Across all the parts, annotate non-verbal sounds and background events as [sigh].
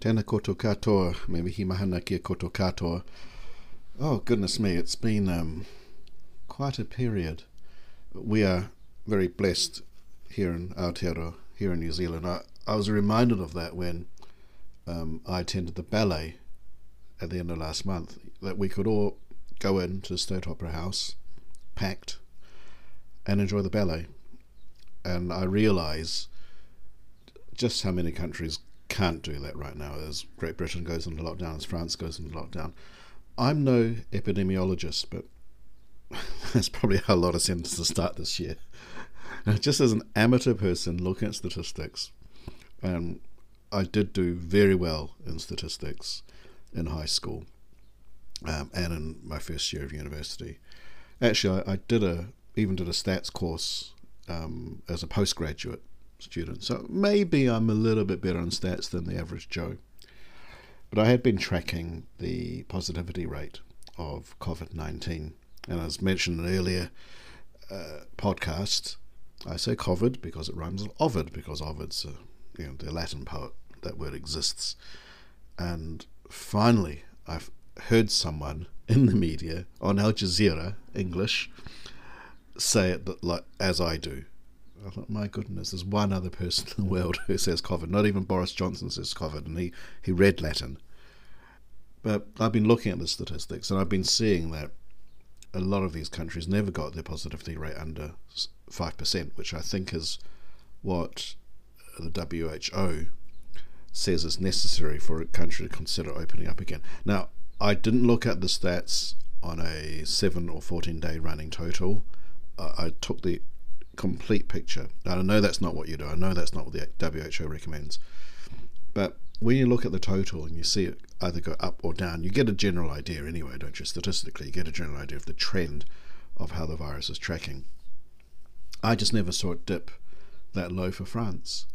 Tēnā koutou katoa, me mihi mahana kia koutou katoa. Oh, goodness me, it's been um, quite a period. We are very blessed here in Aotearoa, here in New Zealand. I, I was reminded of that when um, I attended the ballet at the end of last month, that we could all go into State Opera House, packed, and enjoy the ballet. And I realise just how many countries can't do that right now as Great Britain goes into lockdown, as France goes into lockdown. I'm no epidemiologist, but [laughs] that's probably a lot of to start this year. Just as an amateur person looking at statistics, um, I did do very well in statistics in high school um, and in my first year of university. Actually, I, I did a even did a stats course um, as a postgraduate student. So maybe I'm a little bit better on stats than the average Joe. But I had been tracking the positivity rate of COVID 19. And as mentioned in an earlier uh, podcast, I say COVID because it rhymes with Ovid, because Ovid's a, you know, the Latin poet, that word exists. And finally, I've heard someone in the media on Al Jazeera, English, say it like as I do. I thought, my goodness, there's one other person in the world who says COVID. Not even Boris Johnson says COVID, and he, he read Latin. But I've been looking at the statistics, and I've been seeing that a lot of these countries never got their positivity rate under 5%, which I think is what the WHO says is necessary for a country to consider opening up again. Now, I didn't look at the stats on a 7 or 14 day running total. I took the complete picture. I know that's not what you do. I know that's not what the WHO recommends. But when you look at the total and you see it either go up or down, you get a general idea anyway, don't you? Statistically, you get a general idea of the trend of how the virus is tracking. I just never saw it dip that low for France.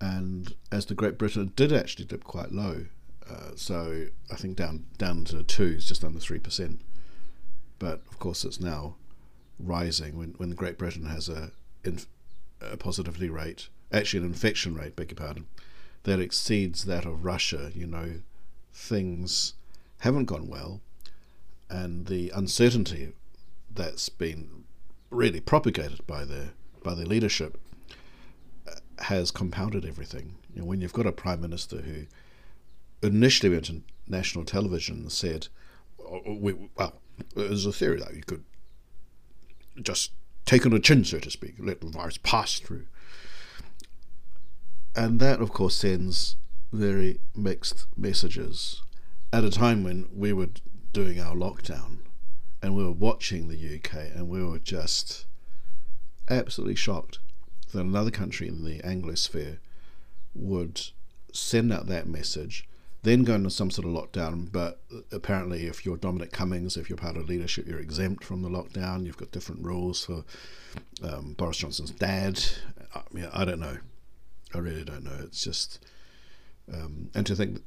And as the Great Britain did actually dip quite low, uh, so I think down down to twos, just under three percent. But of course, it's now rising when, when Great Britain has a, a positivity rate, actually an infection rate, beg your pardon, that exceeds that of Russia. You know, things haven't gone well, and the uncertainty that's been really propagated by the by the leadership uh, has compounded everything. You know, when you've got a prime minister who initially went to national television and said, oh, "Well, there's a theory that you could just take on the chin, so to speak, let the virus pass through. And that, of course, sends very mixed messages at a time when we were doing our lockdown and we were watching the UK and we were just absolutely shocked that another country in the Anglosphere would send out that message then go into some sort of lockdown. But apparently, if you're Dominic Cummings, if you're part of leadership, you're exempt from the lockdown. You've got different rules for um, Boris Johnson's dad. I mean, I don't know. I really don't know. It's just, um, and to think,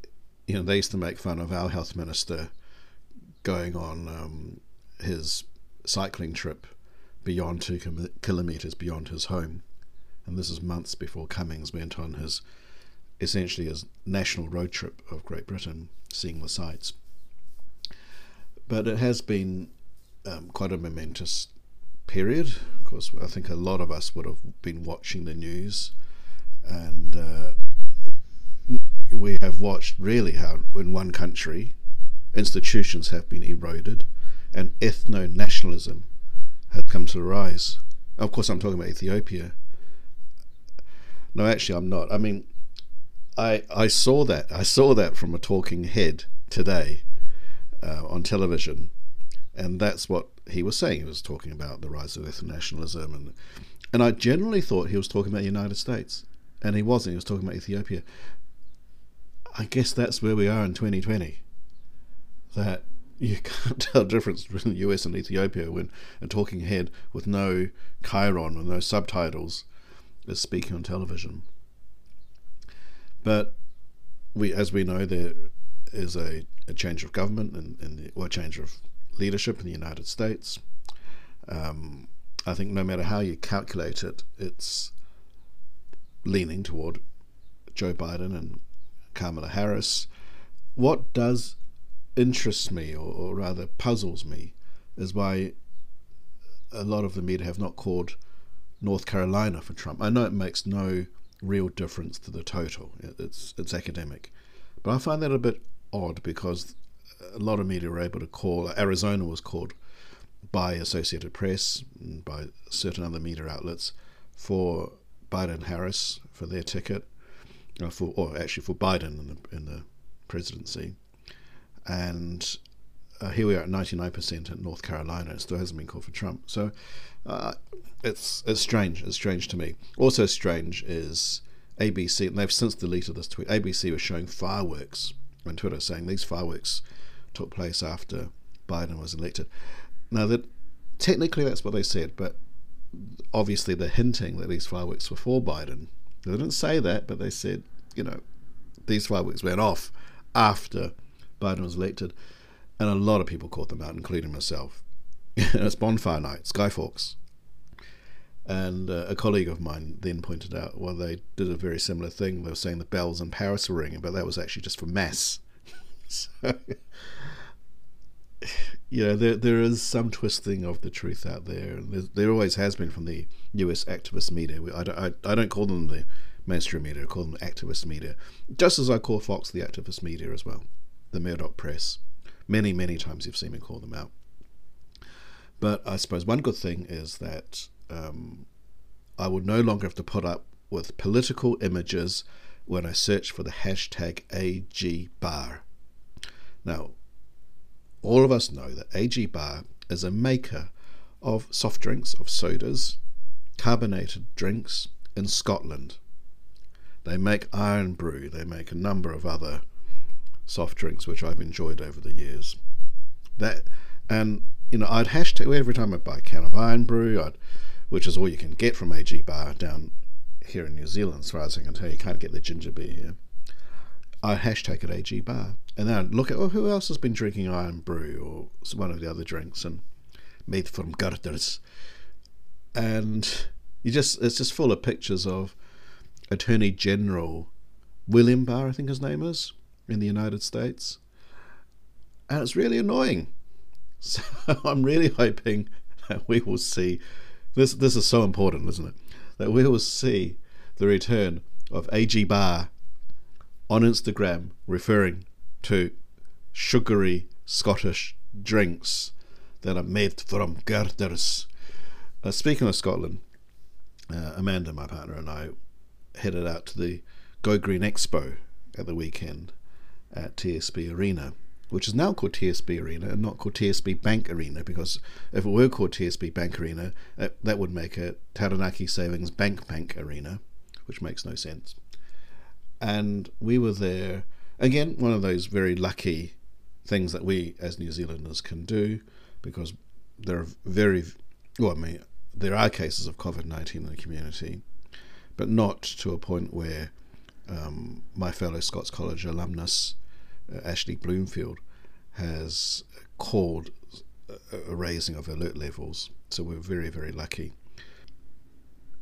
you know, they used to make fun of our health minister going on um, his cycling trip beyond two kilometres beyond his home. And this is months before Cummings went on his essentially a national road trip of Great Britain, seeing the sights. But it has been um, quite a momentous period. Of course, I think a lot of us would have been watching the news, and uh, we have watched really how, in one country, institutions have been eroded, and ethno nationalism has come to rise. Of course, I'm talking about Ethiopia. No, actually, I'm not. I mean, I I saw that I saw that from a talking head today uh, on television, and that's what he was saying. He was talking about the rise of ethnic nationalism, and and I generally thought he was talking about the United States, and he wasn't. He was talking about Ethiopia. I guess that's where we are in 2020. That you can't [laughs] tell the difference between the US and Ethiopia when a talking head with no chyron and no subtitles is speaking on television. But we, as we know, there is a, a change of government and, and the, or a change of leadership in the United States. Um, I think no matter how you calculate it, it's leaning toward Joe Biden and Kamala Harris. What does interest me, or, or rather puzzles me, is why a lot of the media have not called North Carolina for Trump. I know it makes no real difference to the total. It's it's academic, but I find that a bit odd because a lot of media were able to call Arizona was called by Associated Press and by certain other media outlets for Biden Harris for their ticket, uh, for or actually for Biden in the in the presidency, and uh, here we are at 99% in North Carolina. It still hasn't been called for Trump. So uh, it's it's strange. It's strange to me. Also strange is ABC, and they've since deleted this tweet. ABC was showing fireworks on Twitter saying these fireworks took place after Biden was elected. Now that technically that's what they said, but obviously they're hinting that these fireworks were for Biden. They didn't say that, but they said, you know, these fireworks went off after Biden was elected, and a lot of people caught them out, including myself. [laughs] it's bonfire night, Guy Fawkes. And uh, a colleague of mine then pointed out, well, they did a very similar thing. They were saying the bells in Paris were ringing, but that was actually just for mass. [laughs] so, [laughs] you know, there there is some twisting of the truth out there, and there, always has been from the U.S. activist media. I don't, I, I don't call them the mainstream media; I call them activist media, just as I call Fox the activist media as well, the Murdoch press. Many, many times you've seen me call them out. But I suppose one good thing is that um, I will no longer have to put up with political images when I search for the hashtag AGBarr. Now, all of us know that AG Barr is a maker of soft drinks, of sodas, carbonated drinks in Scotland. They make Irn-Bru, they make a number of other soft drinks which I've enjoyed over the years. That and you know, I'd hashtag every time I buy a can of Irn-Bru, I'd, which is all you can get from AG Barr down here in New Zealand, as far as I can tell. You can't get the ginger beer here. I hashtag it AG Barr. And then I'd look at, well, who else has been drinking Irn-Bru or one of the other drinks and made from girders. And you just it's just full of pictures of Attorney General William Barr, I think his name is, in the United States. And it's really annoying. [laughs] So I'm really hoping that we will see this this is so important, isn't it? That we will see the return of AG Barr on Instagram referring to sugary Scottish drinks that are made from girders. Uh, speaking of Scotland, uh, Amanda, my partner, and I headed out to the Go Green Expo at the weekend at TSB Arena, which is now called TSB Arena and not called TSB Bank Arena because if it were called TSB Bank Arena, uh, that would make it Taranaki Savings Bank Bank Arena, which makes no sense and we were there again. One of those very lucky things that we as New Zealanders can do, because there are very well. I mean, there are cases of COVID nineteen in the community, but not to a point where um, my fellow Scots College alumnus Ashley Bloomfield has called a, raising of alert levels. So we're very very lucky.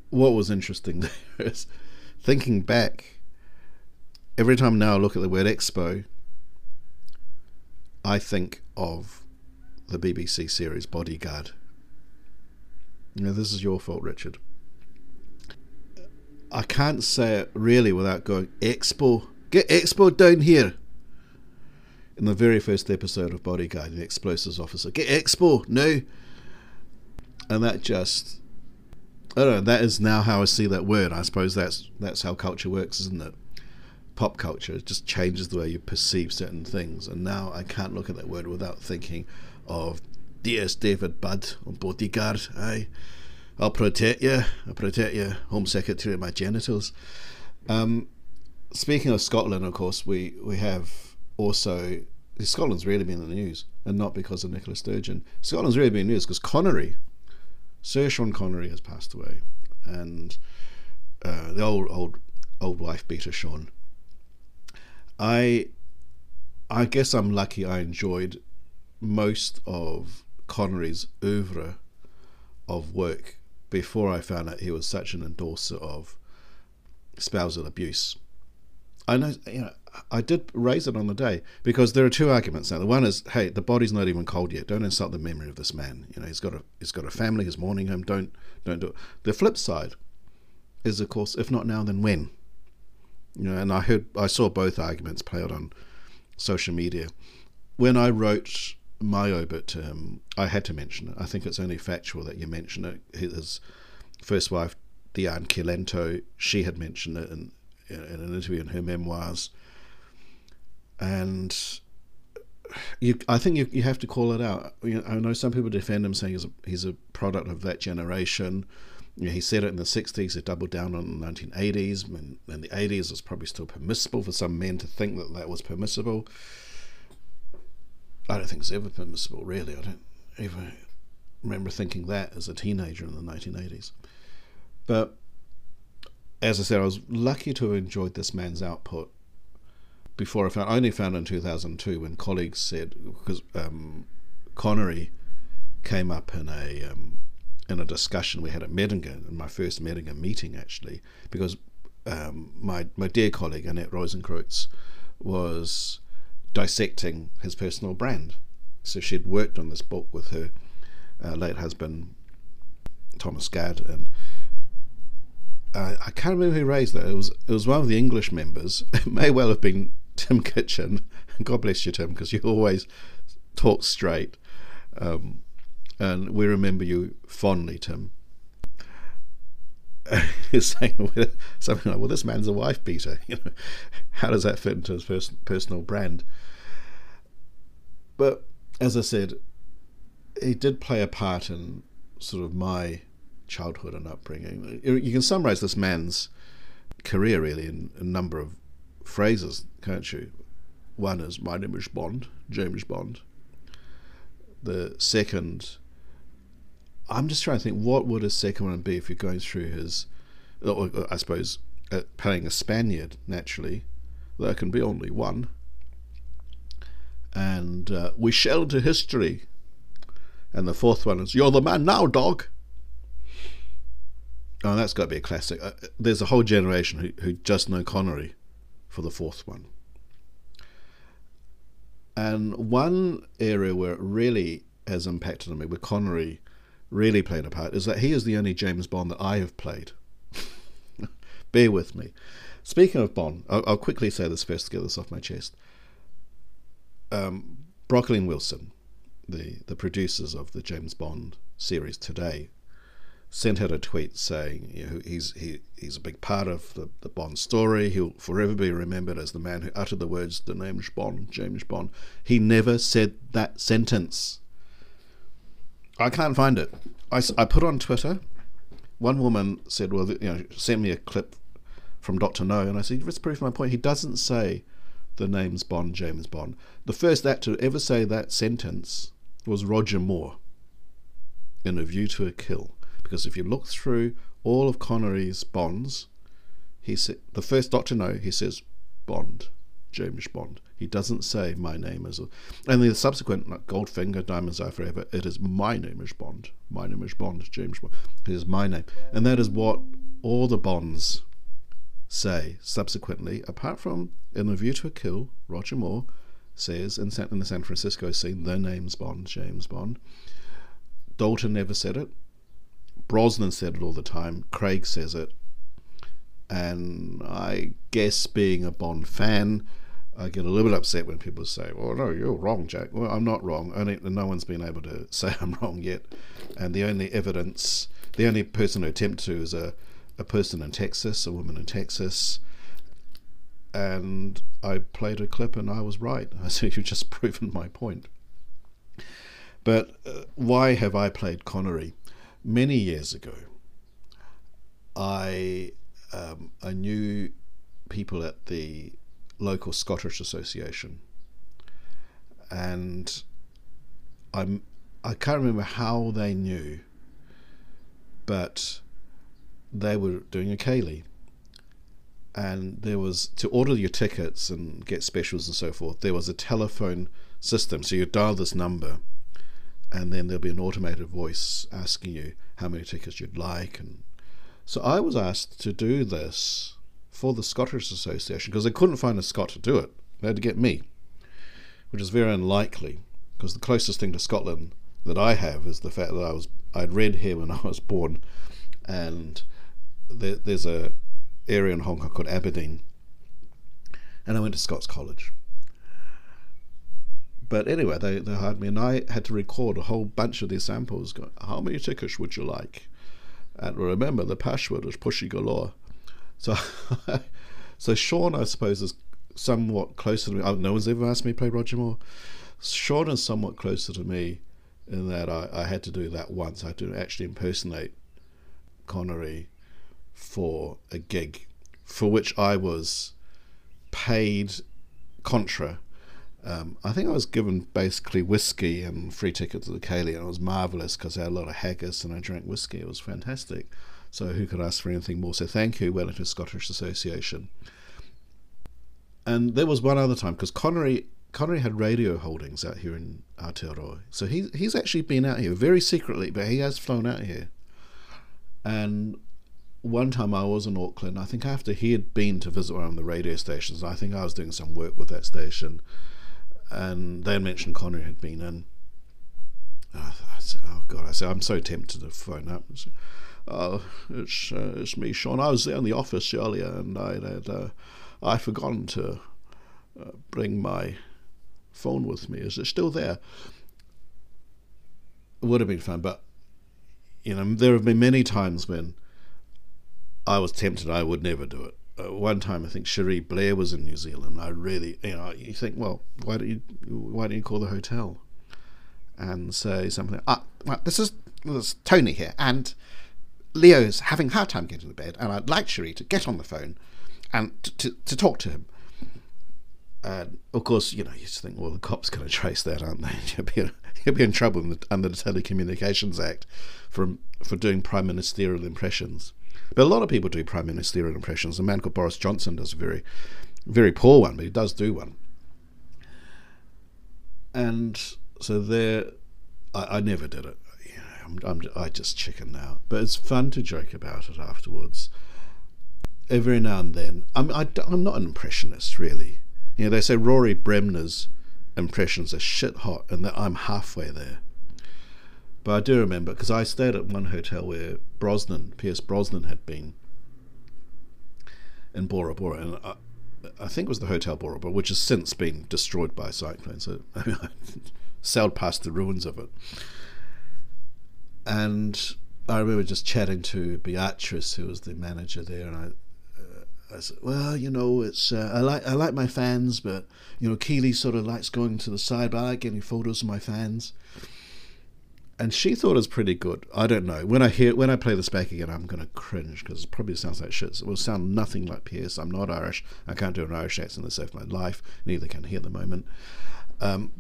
What was interesting [laughs] there is thinking back every time now I look at the word expo, I think of the BBC series Bodyguard. Now, this is your fault, Richard. I can't say it really without going, Expo, get Expo down here. In the very first episode of Bodyguard, the explosives officer, get Expo now. And that just, I don't know, that is now how I see that word. I suppose that's that's how culture works, isn't it? pop culture. It just changes the way you perceive certain things. And now I can't look at that word without thinking of D.S. David Budd on Bodyguard. Aye, I'll protect you. I'll protect you, Home Secretary of my genitals. Um, speaking of Scotland, of course, we, we have also. Scotland's really been in the news, and not because of Nicola Sturgeon. Scotland's really been in the news because Connery, Sir Sean Connery, has passed away. And uh, the old, old, old wife beater Sean I I guess I'm lucky I enjoyed most of Connery's oeuvre of work before I found out he was such an endorser of spousal abuse. I know, you know, I did raise it on the day because there are two arguments now. The one is, hey, the body's not even cold yet. Don't insult the memory of this man. You know, he's got a he's got a family. He's mourning him. Don't don't do it. The flip side is, of course, if not now, then when? You know, and I heard I saw both arguments play out on social media. When I wrote my obit to him, I had to mention it. I think it's only factual that you mention it. His first wife, Diane Cilento, she had mentioned it in, in an interview in her memoirs and you, I think you, you have to call it out. You know, I know some people defend him, saying he's a, he's a product of that generation. You know, he said it in the 60s, he doubled down on the 1980s. And in the 80s, it's probably still permissible for some men to think that that was permissible. I don't think it's ever permissible, really. I don't ever remember thinking that as a teenager in the 1980s. But as I said, I was lucky to have enjoyed this man's output before I found I only found in 2002 when colleagues said because um, Connery came up in a um, in a discussion we had at Medinge in my first Medinge meeting actually because um, my my dear colleague Annette Rosencreutz was dissecting his personal brand so she'd worked on this book with her uh, late husband Thomas Gad and uh, I can't remember who raised that. It was it was one of the English members. [laughs] It may well have been Tim Kitchen. [laughs] God bless you, Tim, because you always talk straight. Um, and we remember you fondly, Tim. [laughs] He's saying [laughs] something like, "Well, this man's a wife beater." You know, how does that fit into his pers- personal brand? But as I said, he did play a part in sort of my childhood and upbringing. You can summarize this man's career really in a number of phrases, can't you? One is my name is Bond, James Bond. The second, I'm just trying to think what would a second one be if you're going through his, or, I suppose, uh, playing a Spaniard naturally. There can be only one. And uh, we shall into history. And the fourth one is You're the man now, dog. Oh, that's got to be a classic. Uh, there's a whole generation who, who just know Connery for the fourth one. And one area where it really has impacted on me, where Connery really played a part, is that he is the only James Bond that I have played. [laughs] Bear with me. Speaking of Bond, I'll, I'll, quickly say this first to get this off my chest. Um, Broccoli Wilson, the, the producers of the James Bond series today, sent out a tweet saying you know, he's he, he's a big part of the, the Bond story. He'll forever be remembered as the man who uttered the words "the name's Bond, James Bond." He never said that sentence. I can't find it. I, I put on Twitter. One woman said, "Well, you know, send me a clip from Doctor No," and I said, "Let's prove my point." He doesn't say the name's Bond, James Bond. The first actor to ever say that sentence was Roger Moore in A View to a Kill because if you look through all of Connery's Bonds, he sa- the first Doctor No, he says Bond, James Bond. He doesn't say my name is, and the subsequent like Goldfinger, Diamonds Are Forever. It is my name is Bond. My name is Bond, James Bond. It is my name, and that is what all the Bonds say subsequently. Apart from in A View to a Kill, Roger Moore says in, San, in the San Francisco scene, the name's Bond, James Bond. Dalton never said it. Brosnan said it all the time. Craig says it. And I guess being a Bond fan, I get a little bit upset when people say, "Well, no, you're wrong, Jack." Well, I'm not wrong. Only no one's been able to [laughs] say I'm wrong yet. And the only evidence, the only person who attempt to is a, a person in Texas, a woman in Texas. And I played a clip and I was right. [laughs] I said, You've just [laughs] proven my point. But uh, why have I played Connery? Many years ago, I um, I knew people at the local Scottish Association, and I'm I can't remember how they knew, but they were doing a ceilidh, and there was to order your tickets and get specials and so forth. There was a telephone system, so you dial this number and then there'll be an automated voice asking you how many tickets you'd like and so I was asked to do this for the Scottish Association because they couldn't find a Scot to do it. They had to get me, which is very unlikely because the closest thing to Scotland that I have is the fact that I was I had red hair when [laughs] I was born, and there, there's a area in Hong Kong called Aberdeen, and I went to Scots College. But anyway, they, they hired me, and I had to record a whole bunch of these samples. Going, How many tickets would you like? And remember, the password is pushy galore. So, [laughs] so Sean, I suppose, is somewhat closer to me. Oh, no one's ever asked me to play Roger Moore. Sean is somewhat closer to me in that I, I had to do that once. I had to actually impersonate Connery for a gig for which I was paid contra. Um, I think I was given basically whiskey and free tickets to the Ceilidh, and it was marvellous because I had a lot of haggis and I drank whiskey. It was fantastic. So who could ask for anything more? So thank you, Wellington Scottish Association. And there was one other time because Connery Connery had radio holdings out here in Aotearoa. So he, he's actually been out here very secretly, but he has flown out here. And one time I was in Auckland, I think after he had been to visit one of the radio stations, I think I was doing some work with that station, and they mentioned Connery had been in. I said, oh God, I said, I'm so tempted to phone up. Said, oh, it's, uh, it's me, Sean. I was there in the office earlier, and I had uh, I forgotten to uh, bring my phone with me. Is it still there? It would have been fun, but you know, there have been many times when I was tempted. I would never do it. One time, I think Cherie Blair was in New Zealand. I really, you know, you think, well, why don't you, why don't you call the hotel and say something? Ah, well, this is Tony here, and Leo's having a hard time getting to bed, and I'd like Cherie to get on the phone and to, to, to talk to him. And of course, you know, you just think, well, the cops going to trace that, aren't they? [laughs] You'll be, you'll be in trouble the, under the Telecommunications Act for for doing prime ministerial impressions. But a lot of people do prime ministerial impressions. A man called Boris Johnson does a very, very poor one, but he does do one. And so there, I, I never did it. I'm, I'm, I just chicken now. But it's fun to joke about it afterwards. Every now and then, I'm I, i am not an impressionist really. You know, they say Rory Bremner's impressions are shit hot, and that I'm halfway there. But I do remember because I stayed at one hotel where Brosnan, Pierce Brosnan, had been in Bora Bora, and I, I think it was the Hotel Bora Bora, which has since been destroyed by a cyclone. So I, [laughs] mean, I sailed past the ruins of it, and I remember just chatting to Beatrice, who was the manager there, and I I said, well, you know, it's uh, I like I like my fans, but you know, Keely sort of likes going to the side, but I like getting photos of my fans. And she thought it was pretty good. I don't know. When I hear when I play this back again, I'm gonna cringe because it probably sounds like shit. It will sound nothing like Pierce. I'm not Irish. I can't do an Irish accent to save my life. Neither can he at the moment. Um,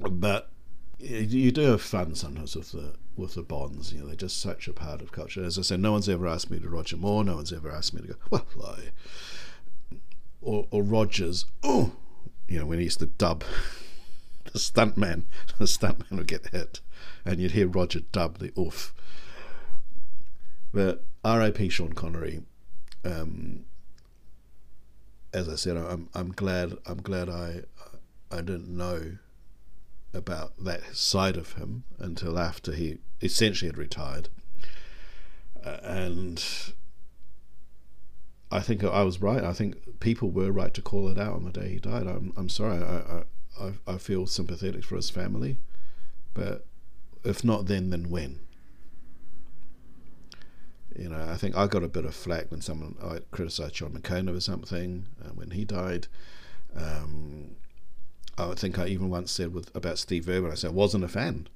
but you do have fun sometimes with the with the Bonds. You know, they're just such a part of culture. As I said, no one's ever asked me to Roger Moore. No one's ever asked me to go. Well, I, or or Rogers. Oh, you know, when he used to dub [laughs] the stuntman, [laughs] the stuntman would get hit, and you'd hear Roger dub the oof. But R.I.P. Sean Connery. Um, as I said, I'm I'm glad I'm glad I I didn't know about that side of him until after he essentially had retired. Uh, and I think I was right. I think people were right to call it out on the day he died. I'm, I'm sorry. I, I, I feel sympathetic for his family, but if not then, then when? You know, I think I got a bit of flack when someone I criticised John McCain over something uh, when he died. Um, I think I even once said with about Steve Irwin, I said I wasn't a fan.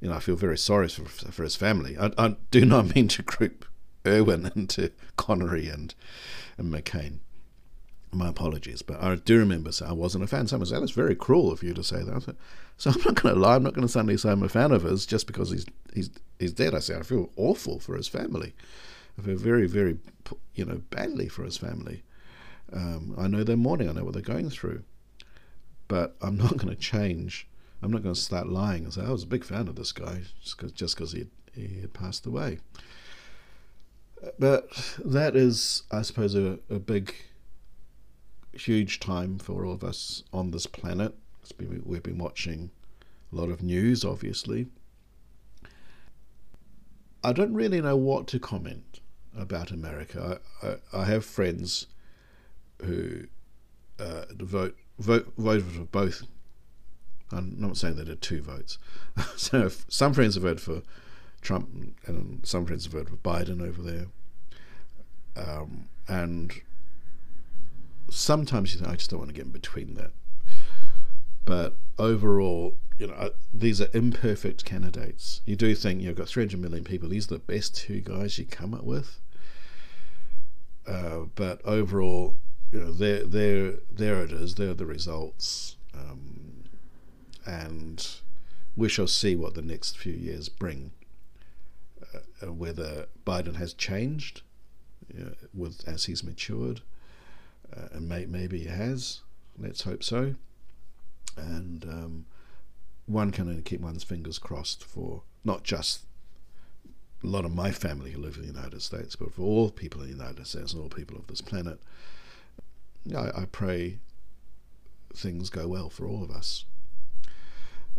You know, I feel very sorry for, for his family. I, I do not mean to group Irwin [laughs] into Connery and, and McCain. My apologies, but I do remember saying I wasn't a fan. Someone said, that's very cruel of you to say that. So I'm not going to lie. I'm not going to suddenly say I'm a fan of his just because he's he's he's dead. I say I feel awful for his family. I feel very, very, you know, badly for his family. Um, I know they're mourning. I know what they're going through but I'm not going to change. I'm not going to start lying and say I was a big fan of this guy just because he, he had passed away. But that is, I suppose, a, a big, huge time for all of us on this planet. Been, we've been watching a lot of news, obviously. I don't really know what to comment about America. I, I, I have friends who uh, vote, vote voted for both. I'm not saying they did two votes. [laughs] so some friends have voted for Trump, and some friends have voted for Biden over there. Um, and sometimes you think I just don't want to get in between that. But overall, you know, these are imperfect candidates. You do think you've got 300 million people. These are the best two guys you come up with. Uh, but overall, you know, there, there, there it is. There are the results, um, and we shall see what the next few years bring. Uh, whether Biden has changed you know, with as he's matured, uh, and may, maybe he has. Let's hope so. And um, one can only keep one's fingers crossed for not just a lot of my family who live in the United States, but for all people in the United States and all people of this planet. I, I pray things go well for all of us.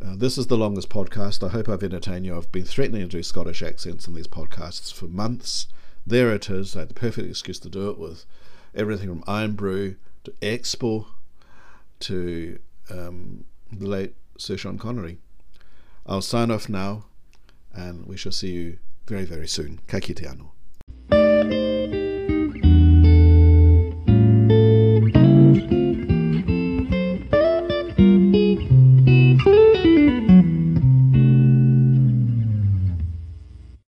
Uh, this is the longest podcast. I hope I've entertained you. I've been threatening to do Scottish accents in these podcasts for months. There it is. I had the perfect excuse to do it with everything from Irn-Bru to Expo to um, the late Sir Sean Connery. I'll sign off now and we shall see you very, very soon. Ka kite anō.